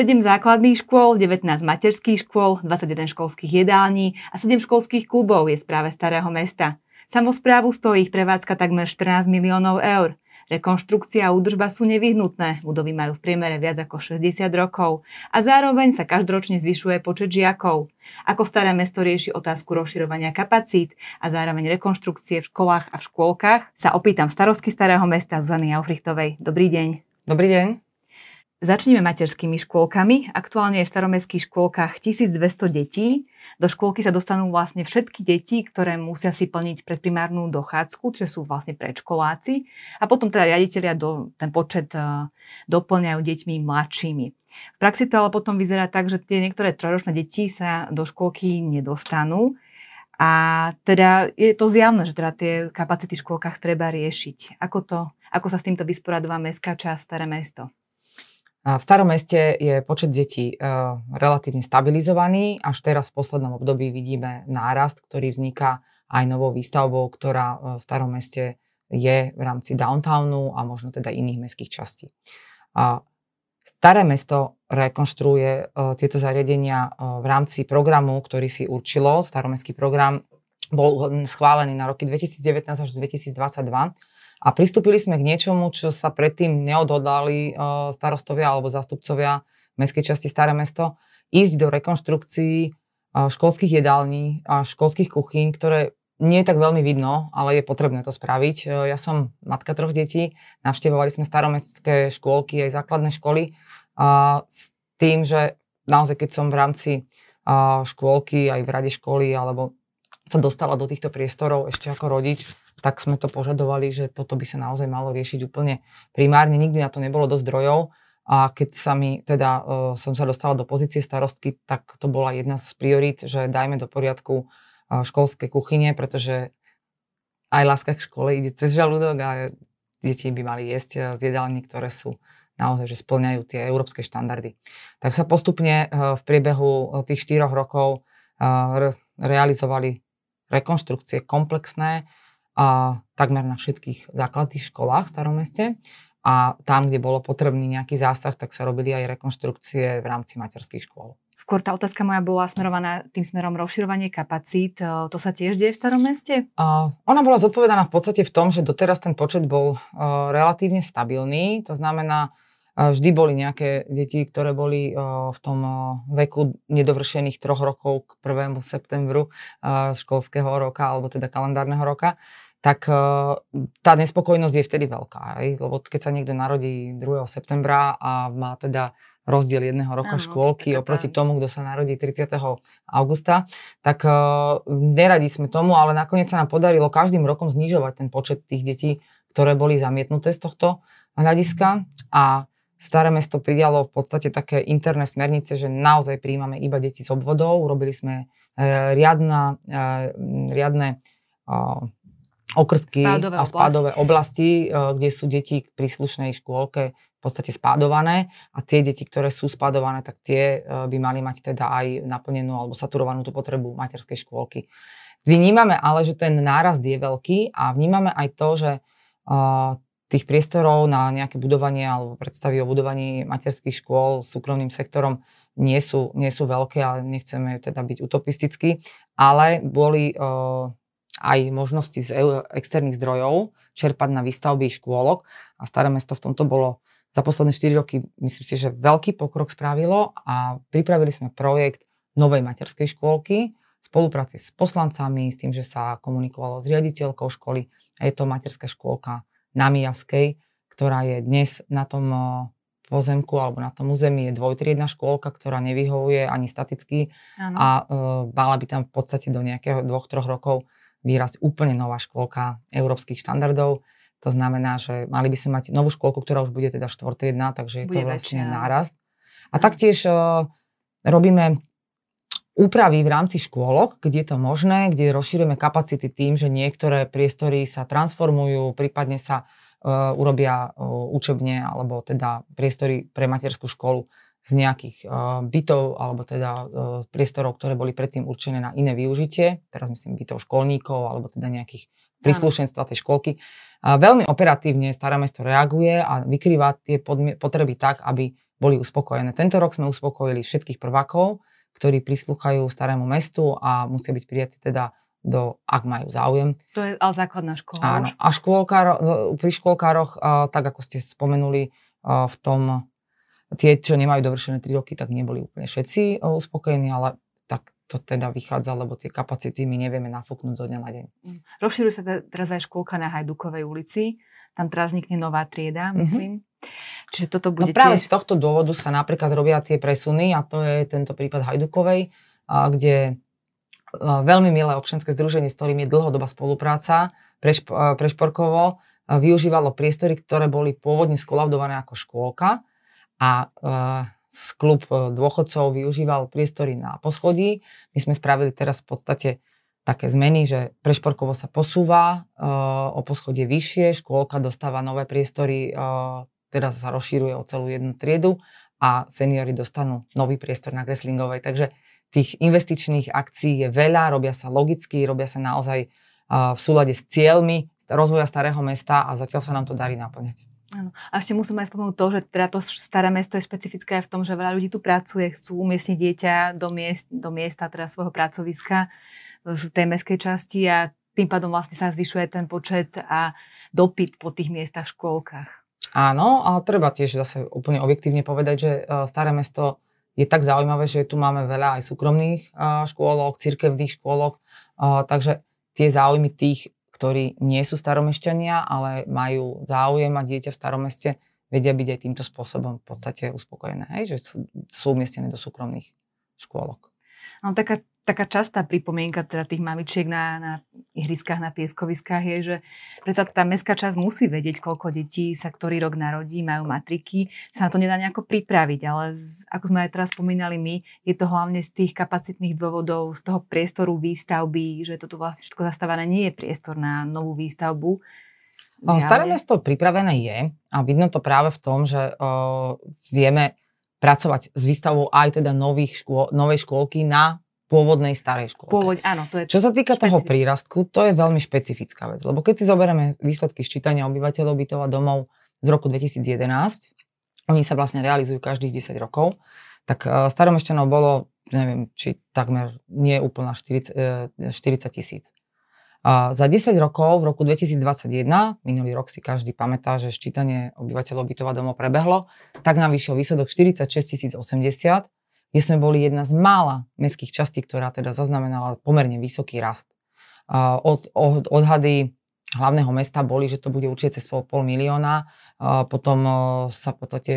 7 základných škôl, 19 materských škôl, 21 školských jedální a 7 školských klubov je správe Starého mesta. Samozprávu stojí ich prevádzka takmer 14 miliónov eur. Rekonštrukcia a údržba sú nevyhnutné, budovy majú v priemere viac ako 60 rokov a zároveň sa každoročne zvyšuje počet žiakov. Ako staré mesto rieši otázku rozširovania kapacít a zároveň rekonštrukcie v školách a v škôlkach, sa opýtam starostky starého mesta Zuzany Aufrichtovej. Dobrý deň. Dobrý deň. Začneme materskými škôlkami. Aktuálne je v staromestských škôlkach 1200 detí. Do škôlky sa dostanú vlastne všetky deti, ktoré musia si plniť predprimárnu dochádzku, čo sú vlastne predškoláci. A potom teda riaditeľia do, ten počet uh, doplňajú deťmi mladšími. V praxi to ale potom vyzerá tak, že tie niektoré trojročné deti sa do škôlky nedostanú. A teda je to zjavné, že teda tie kapacity v škôlkach treba riešiť. Ako, to, ako sa s týmto vysporadová mestská časť Staré mesto? V starom meste je počet detí relatívne stabilizovaný. Až teraz v poslednom období vidíme nárast, ktorý vzniká aj novou výstavbou, ktorá v starom meste je v rámci downtownu a možno teda iných mestských častí. Staré mesto rekonštruuje tieto zariadenia v rámci programu, ktorý si určilo. Staromestský program bol schválený na roky 2019 až 2022 a pristúpili sme k niečomu, čo sa predtým neodhodlali uh, starostovia alebo zástupcovia mestskej časti Staré mesto, ísť do rekonštrukcií uh, školských jedální a školských kuchyň, ktoré nie je tak veľmi vidno, ale je potrebné to spraviť. Uh, ja som matka troch detí, navštevovali sme staromestské škôlky, aj základné školy a s tým, že naozaj keď som v rámci škôlky, aj v rade školy, alebo sa dostala do týchto priestorov ešte ako rodič, tak sme to požadovali, že toto by sa naozaj malo riešiť úplne primárne. Nikdy na to nebolo dosť zdrojov a keď sa mi teda uh, som sa dostala do pozície starostky, tak to bola jedna z priorít, že dajme do poriadku uh, školské kuchyne, pretože aj láska k škole ide cez žalúdok a deti by mali jesť z jedálni, ktoré sú naozaj, že splňajú tie európske štandardy. Tak sa postupne v priebehu tých štyroch rokov realizovali rekonštrukcie komplexné, a takmer na všetkých základných školách v starom meste. A tam, kde bolo potrebný nejaký zásah, tak sa robili aj rekonštrukcie v rámci materských škôl. Skôr tá otázka moja bola smerovaná tým smerom rozširovanie kapacít. E, to sa tiež deje v starom meste? Uh, ona bola zodpovedaná v podstate v tom, že doteraz ten počet bol uh, relatívne stabilný. To znamená, vždy boli nejaké deti, ktoré boli v tom veku nedovršených troch rokov k 1. septembru školského roka, alebo teda kalendárneho roka tak tá nespokojnosť je vtedy veľká. Aj? Lebo keď sa niekto narodí 2. septembra a má teda rozdiel jedného roka ano, škôlky oproti pravda. tomu, kto sa narodí 30. augusta, tak uh, neradi sme tomu, ale nakoniec sa nám podarilo každým rokom znižovať ten počet tých detí, ktoré boli zamietnuté z tohto hľadiska a Staré mesto pridalo v podstate také interné smernice, že naozaj príjmame iba deti z obvodov. Urobili sme uh, riadna, uh, riadne uh, okrsky spádové a spádové oblasti, eh, kde sú deti k príslušnej škôlke v podstate spádované a tie deti, ktoré sú spádované, tak tie eh, by mali mať teda aj naplnenú alebo saturovanú tú potrebu materskej škôlky. Vnímame ale, že ten nárast je veľký a vnímame aj to, že uh, tých priestorov na nejaké budovanie alebo predstavy o budovaní materských škôl súkromným sektorom nie sú, nie sú veľké, ale nechceme teda byť utopistickí, ale boli uh, aj možnosti z externých zdrojov čerpať na výstavby škôlok a Staré mesto v tomto bolo za posledné 4 roky, myslím si, že veľký pokrok spravilo a pripravili sme projekt novej materskej škôlky v spolupráci s poslancami, s tým, že sa komunikovalo s riaditeľkou školy a je to materská škôlka na Mijaskej, ktorá je dnes na tom eh, pozemku alebo na tom území je dvojtriedna škôlka, ktorá nevyhovuje ani staticky ano. a e, mala by tam v podstate do nejakého dvoch, troch rokov výraz úplne nová škôlka európskych štandardov. To znamená, že mali by sme mať novú škôlku, ktorá už bude teda štvortriedná, takže je bude to vlastne väčšia. nárast. A taktiež uh, robíme úpravy v rámci škôlok, kde je to možné, kde rozšírujeme kapacity tým, že niektoré priestory sa transformujú, prípadne sa uh, urobia uh, učebne alebo teda priestory pre materskú školu z nejakých uh, bytov alebo teda uh, priestorov, ktoré boli predtým určené na iné využitie, teraz myslím bytov školníkov alebo teda nejakých príslušenstva tej školky. Veľmi operatívne staré mesto reaguje a vykrýva tie potreby tak, aby boli uspokojené. Tento rok sme uspokojili všetkých prvákov, ktorí prislúchajú starému mestu a musia byť prijatí teda do, ak majú záujem. To je ale základná škola. Áno. A škôlkár, pri škôlkároch, tak ako ste spomenuli, v tom, tie, čo nemajú dovršené 3 roky, tak neboli úplne všetci uspokojení, ale to teda vychádza, lebo tie kapacity my nevieme nafúknúť zo dňa na deň. Mm. Rozširuje sa teraz aj škôlka na Hajdukovej ulici. Tam teraz vznikne nová trieda, mhm. myslím. Mm-hmm. Čiže toto bude No práve tiež... z tohto dôvodu sa napríklad robia tie presuny a to je tento prípad Hajdukovej, kde veľmi milé občianske združenie, s ktorým je dlhodobá spolupráca pre, šp- pre Šporkovo, využívalo priestory, ktoré boli pôvodne skolaudované ako škôlka a klub e, dôchodcov využíval priestory na poschodí. My sme spravili teraz v podstate také zmeny, že prešporkovo sa posúva uh, o poschodie vyššie, škôlka dostáva nové priestory, uh, teraz sa rozšíruje o celú jednu triedu a seniory dostanú nový priestor na Kreslingovej. Takže tých investičných akcií je veľa, robia sa logicky, robia sa naozaj v súlade s cieľmi rozvoja starého mesta a zatiaľ sa nám to darí naplňať. Áno. A ešte musím aj spomenúť to, že teda to staré mesto je špecifické aj v tom, že veľa ľudí tu pracuje, chcú umiestniť dieťa do, miest, do miesta, teda svojho pracoviska v tej mestskej časti a tým pádom vlastne sa zvyšuje ten počet a dopyt po tých miestach v škôlkach. Áno, ale treba tiež zase úplne objektívne povedať, že e, staré mesto je tak zaujímavé, že tu máme veľa aj súkromných e, škôlok, cirkevných škôlok, e, takže tie záujmy tých ktorí nie sú staromešťania, ale majú záujem a dieťa v starom vedia byť aj týmto spôsobom v podstate uspokojené, hej? že sú, sú umiestnené do súkromných škôlok. No taká taká častá pripomienka teda tých mamičiek na, na ihriskách, na pieskoviskách je, že predsa tá mestská časť musí vedieť, koľko detí sa ktorý rok narodí, majú matriky, sa na to nedá nejako pripraviť, ale z, ako sme aj teraz spomínali my, je to hlavne z tých kapacitných dôvodov, z toho priestoru výstavby, že toto vlastne všetko zastávané nie je priestor na novú výstavbu. O, staré mesto pripravené je a vidno to práve v tom, že o, vieme pracovať s výstavou aj teda nových škôl, novej škôlky na pôvodnej starej škôlke. Pôvod, áno, to je Čo sa týka špecifické. toho prírastku, to je veľmi špecifická vec, lebo keď si zoberieme výsledky ščítania obyvateľov bytov a domov z roku 2011, oni sa vlastne realizujú každých 10 rokov, tak uh, staromešťanov bolo, neviem, či takmer nie úplná 40, uh, 40 tisíc. A za 10 rokov, v roku 2021, minulý rok si každý pamätá, že ščítanie obyvateľov bytov a domov prebehlo, tak navýšil výsledok 46 080 kde sme boli jedna z mála mestských častí, ktorá teda zaznamenala pomerne vysoký rast. Od, od, odhady hlavného mesta boli, že to bude určite cez pol, milióna. Potom sa v podstate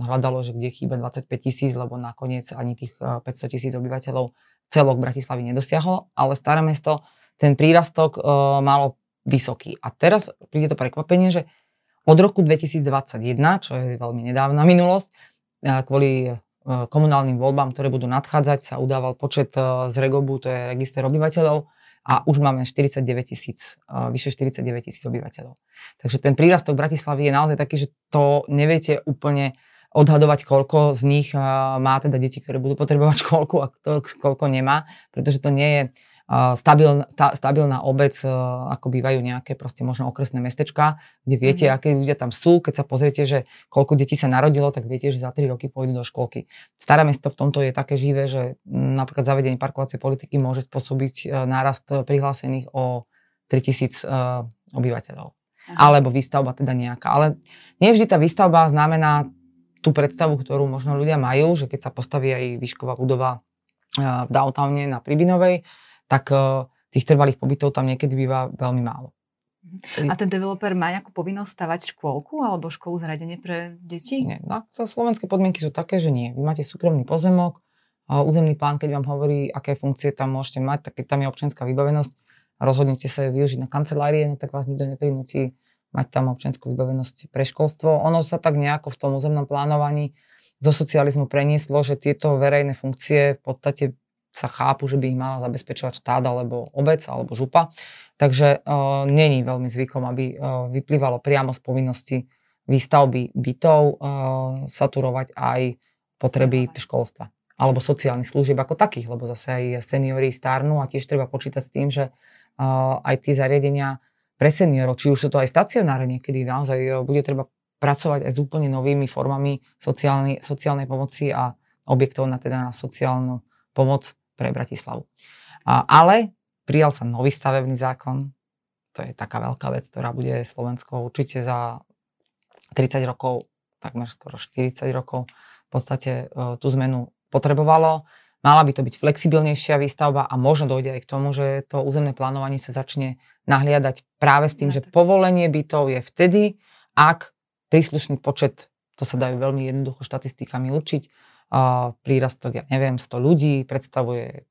hľadalo, že kde chýba 25 tisíc, lebo nakoniec ani tých 500 tisíc obyvateľov celok Bratislavy nedosiahlo, ale staré mesto ten prírastok malo vysoký. A teraz príde to prekvapenie, že od roku 2021, čo je veľmi nedávna minulosť, kvôli E, komunálnym voľbám, ktoré budú nadchádzať, sa udával počet e, z Regobu, to je register obyvateľov, a už máme 49 tisíc, e, vyše 49 tisíc obyvateľov. Takže ten prírastok Bratislavy je naozaj taký, že to neviete úplne odhadovať, koľko z nich má teda deti, ktoré budú potrebovať školku a koľko nemá, pretože to nie je stabilná, stabilná obec, ako bývajú nejaké proste možno okresné mestečka, kde viete, mm-hmm. aké ľudia tam sú. Keď sa pozriete, že koľko detí sa narodilo, tak viete, že za 3 roky pôjdu do školky. Staré mesto v tomto je také živé, že napríklad zavedenie parkovacej politiky môže spôsobiť e, nárast prihlásených o 3000 e, obyvateľov. Aha. Alebo výstavba teda nejaká. Ale nie vždy tá výstavba znamená tú predstavu, ktorú možno ľudia majú, že keď sa postaví aj výšková budova e, v downtowne na Pribinovej, tak eh, tých trvalých pobytov tam niekedy býva veľmi málo. A ten developer má nejakú povinnosť stavať škôlku alebo školu zradenie pre deti? Nie. No, slovenské podmienky sú také, že nie. Vy máte súkromný pozemok, územný plán, keď vám hovorí, aké funkcie tam môžete mať, tak keď tam je občianská vybavenosť rozhodnete sa ju využiť na kancelárie, no tak vás nikto neprinúti mať tam občianskú vybavenosť pre školstvo. Ono sa tak nejako v tom územnom plánovaní zo socializmu prenieslo, že tieto verejné funkcie v podstate sa chápu, že by ich mala zabezpečovať štát alebo obec alebo župa. Takže uh, není veľmi zvykom, aby uh, vyplývalo priamo z povinnosti výstavby bytov uh, saturovať aj potreby školstva alebo sociálnych služieb ako takých, lebo zase aj seniory stárnu a tiež treba počítať s tým, že uh, aj tie zariadenia pre seniorov, či už sú to aj stacionáre niekedy, naozaj e, bude treba pracovať aj s úplne novými formami sociálnej, sociálnej pomoci a objektov na, teda na sociálnu pomoc pre Bratislavu. Ale prijal sa nový stavebný zákon, to je taká veľká vec, ktorá bude Slovensko určite za 30 rokov, takmer skoro 40 rokov v podstate e, tú zmenu potrebovalo. Mala by to byť flexibilnejšia výstavba a možno dojde aj k tomu, že to územné plánovanie sa začne nahliadať práve s tým, že povolenie bytov je vtedy, ak príslušný počet, to sa dajú veľmi jednoducho štatistikami určiť, uh, prírastok, ja neviem, 100 ľudí predstavuje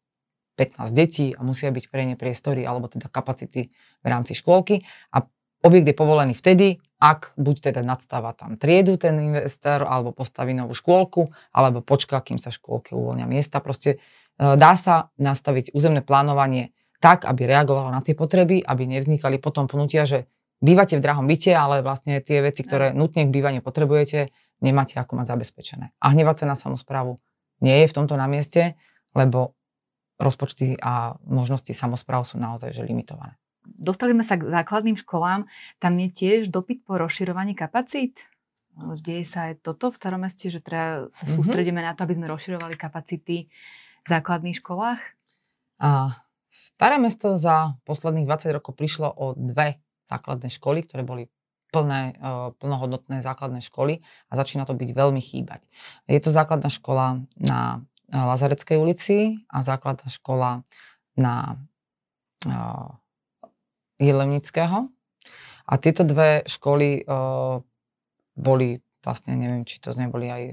15 detí a musia byť pre ne priestory alebo teda kapacity v rámci škôlky a objekt je povolený vtedy, ak buď teda nadstáva tam triedu ten investor, alebo postaví novú škôlku, alebo počká, kým sa škôlke uvoľnia miesta. Proste e, dá sa nastaviť územné plánovanie tak, aby reagovalo na tie potreby, aby nevznikali potom pnutia, že bývate v drahom byte, ale vlastne tie veci, ktoré nutne k bývaniu potrebujete, nemáte ako mať zabezpečené. A hnevať sa na samozprávu nie je v tomto na mieste, lebo rozpočty a možnosti samozpráv sú naozaj že limitované. Dostali sme sa k základným školám. Tam je tiež dopyt po rozširovaní kapacít? Deje sa aj toto v starom meste, že teda sa mm-hmm. sústredíme na to, aby sme rozširovali kapacity v základných školách? A staré mesto za posledných 20 rokov prišlo o dve základné školy, ktoré boli plné, e, plnohodnotné základné školy a začína to byť veľmi chýbať. Je to základná škola na Lazareckej ulici a základná škola na e, Jelemnického. A tieto dve školy boli vlastne, neviem, či to neboli aj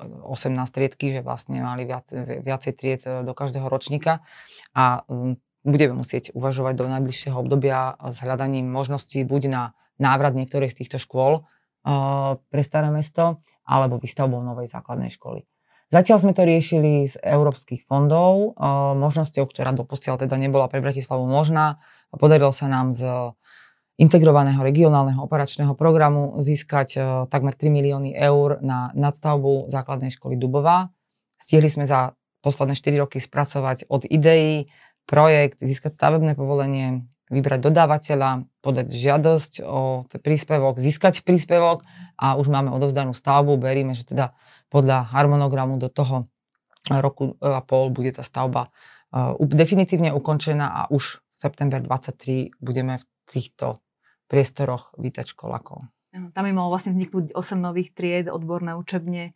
18 triedky, že vlastne mali viac, viacej tried do každého ročníka a um, budeme musieť uvažovať do najbližšieho obdobia s hľadaním možností buď na návrat niektorej z týchto škôl uh, pre staré mesto, alebo výstavbou novej základnej školy. Zatiaľ sme to riešili z európskych fondov, možnosťou, ktorá doposiaľ teda nebola pre Bratislavu možná. Podarilo sa nám z integrovaného regionálneho operačného programu získať takmer 3 milióny eur na nadstavbu základnej školy Dubová. Stihli sme za posledné 4 roky spracovať od ideí, projekt, získať stavebné povolenie, vybrať dodávateľa, podať žiadosť o príspevok, získať príspevok a už máme odovzdanú stavbu. Veríme, že teda podľa harmonogramu do toho roku a pol bude tá stavba uh, definitívne ukončená a už v september 23 budeme v týchto priestoroch vítať školakov. Tam by malo vlastne vzniknúť 8 nových tried, odborné učebne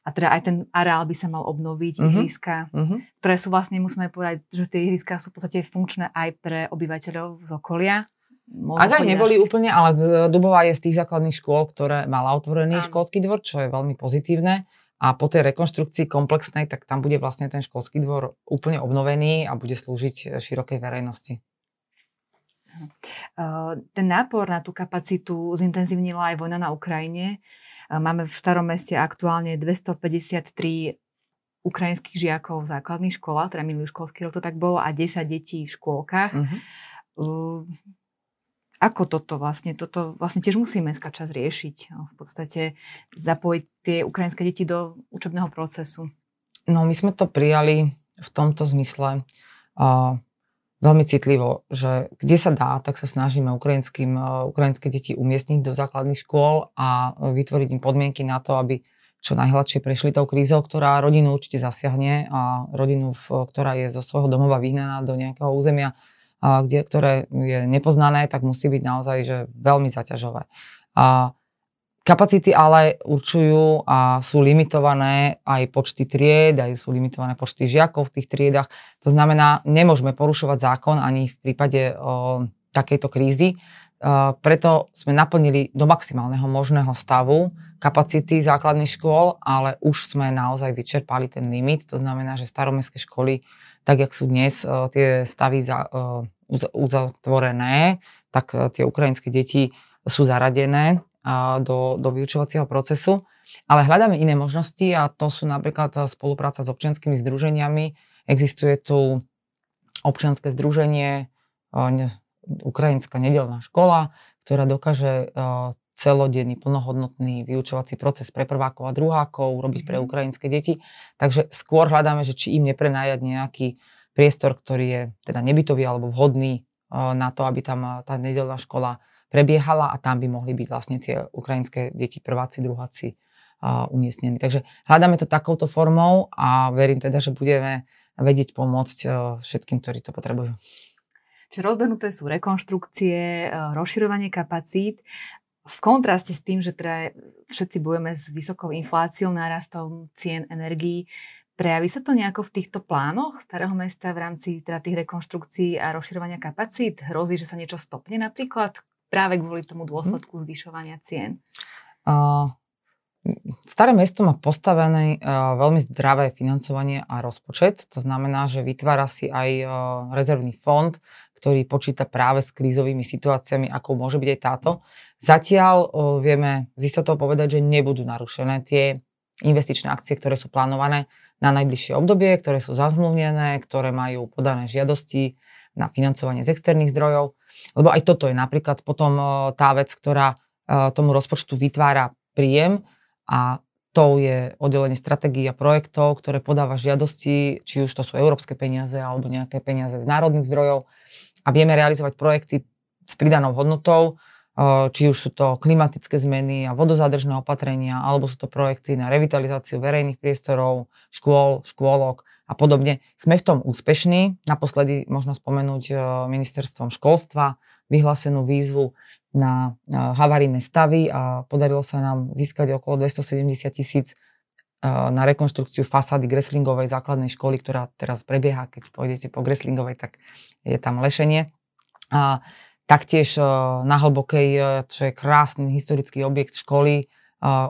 a teda aj ten areál by sa mal obnoviť, uh-huh. ihriska, uh-huh. ktoré sú vlastne, musíme povedať, že tie ihriska sú v podstate funkčné aj pre obyvateľov z okolia. Môžu Ak aj neboli až... úplne, ale Dubová je z tých základných škôl, ktoré mala otvorený Áno. školský dvor, čo je veľmi pozitívne. A po tej rekonštrukcii komplexnej, tak tam bude vlastne ten školský dvor úplne obnovený a bude slúžiť širokej verejnosti. Ten nápor na tú kapacitu zintenzívnila aj vojna na Ukrajine. Máme v starom meste aktuálne 253 ukrajinských žiakov v základných školách, teda minulý školský rok to tak bolo, a 10 detí v škôlkach. Uh-huh. Ako toto vlastne? Toto vlastne tiež musí mestská časť riešiť. No, v podstate zapojiť tie ukrajinské deti do učebného procesu. No my sme to prijali v tomto zmysle uh, veľmi citlivo, že kde sa dá, tak sa snažíme ukrajinským, uh, ukrajinské deti umiestniť do základných škôl a vytvoriť im podmienky na to, aby čo najhladšie prešli tou krízou, ktorá rodinu určite zasiahne a rodinu, ktorá je zo svojho domova vyhnaná do nejakého územia, kde, ktoré je nepoznané, tak musí byť naozaj že veľmi zaťažové. A kapacity ale určujú a sú limitované aj počty tried, aj sú limitované počty žiakov v tých triedach. To znamená, nemôžeme porušovať zákon ani v prípade o, takejto krízy. Uh, preto sme naplnili do maximálneho možného stavu kapacity základných škôl, ale už sme naozaj vyčerpali ten limit. To znamená, že staromestské školy tak jak sú dnes uh, tie stavy za, uh, uzatvorené, tak tie ukrajinské deti sú zaradené do, do vyučovacieho procesu. Ale hľadáme iné možnosti a to sú napríklad spolupráca s občianskými združeniami. Existuje tu občianske združenie uh, Ukrajinská nedelná škola, ktorá dokáže uh, celodenný, plnohodnotný vyučovací proces pre prvákov a druhákov, robiť pre mhm. ukrajinské deti. Takže skôr hľadáme, že či im neprenajať nejaký priestor, ktorý je teda nebytový alebo vhodný na to, aby tam tá nedelná škola prebiehala a tam by mohli byť vlastne tie ukrajinské deti, prváci, druháci umiestnení. Takže hľadáme to takouto formou a verím teda, že budeme vedieť pomôcť všetkým, ktorí to potrebujú. Čiže rozbehnuté sú rekonštrukcie, rozširovanie kapacít v kontraste s tým, že teda všetci bojujeme s vysokou infláciou, nárastom cien energií, prejaví sa to nejako v týchto plánoch starého mesta v rámci teda tých rekonštrukcií a rozširovania kapacít? Hrozí, že sa niečo stopne napríklad práve kvôli tomu dôsledku zvyšovania cien? Staré mesto má postavené veľmi zdravé financovanie a rozpočet. To znamená, že vytvára si aj rezervný fond, ktorý počíta práve s krízovými situáciami, ako môže byť aj táto. Zatiaľ vieme z istotou povedať, že nebudú narušené tie investičné akcie, ktoré sú plánované na najbližšie obdobie, ktoré sú zazmluvnené, ktoré majú podané žiadosti na financovanie z externých zdrojov. Lebo aj toto je napríklad potom tá vec, ktorá tomu rozpočtu vytvára príjem a to je oddelenie stratégií a projektov, ktoré podáva žiadosti, či už to sú európske peniaze alebo nejaké peniaze z národných zdrojov a vieme realizovať projekty s pridanou hodnotou, či už sú to klimatické zmeny a vodozádržné opatrenia, alebo sú to projekty na revitalizáciu verejných priestorov, škôl, škôlok a podobne. Sme v tom úspešní. Naposledy možno spomenúť ministerstvom školstva vyhlásenú výzvu na havarijné stavy a podarilo sa nám získať okolo 270 tisíc na rekonštrukciu fasády Greslingovej základnej školy, ktorá teraz prebieha. Keď pôjdete po Greslingovej, tak je tam lešenie. A taktiež na Hlbokej, čo je krásny historický objekt školy,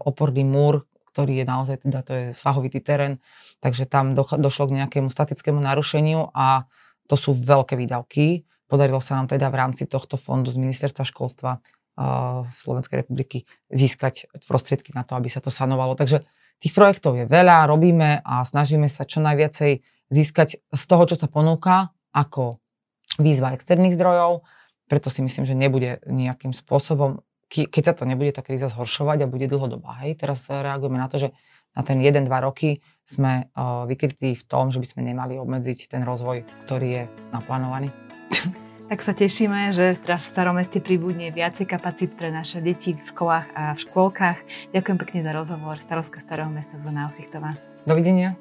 oporný múr, ktorý je naozaj, teda to je svahovitý terén, takže tam do, došlo k nejakému statickému narušeniu a to sú veľké výdavky. Podarilo sa nám teda v rámci tohto fondu z ministerstva školstva Slovenskej republiky získať prostriedky na to, aby sa to sanovalo. Takže Tých projektov je veľa, robíme a snažíme sa čo najviacej získať z toho, čo sa ponúka, ako výzva externých zdrojov, preto si myslím, že nebude nejakým spôsobom, keď sa to nebude tá kríza zhoršovať a bude dlhodobá. Hej, teraz reagujeme na to, že na ten 1-2 roky sme uh, vykrytí v tom, že by sme nemali obmedziť ten rozvoj, ktorý je naplánovaný. Tak sa tešíme, že v starom meste pribudne viacej kapacít pre naše deti v školách a v škôlkach. Ďakujem pekne za rozhovor. Starostka starého mesta Zona Ofichtová. Dovidenia.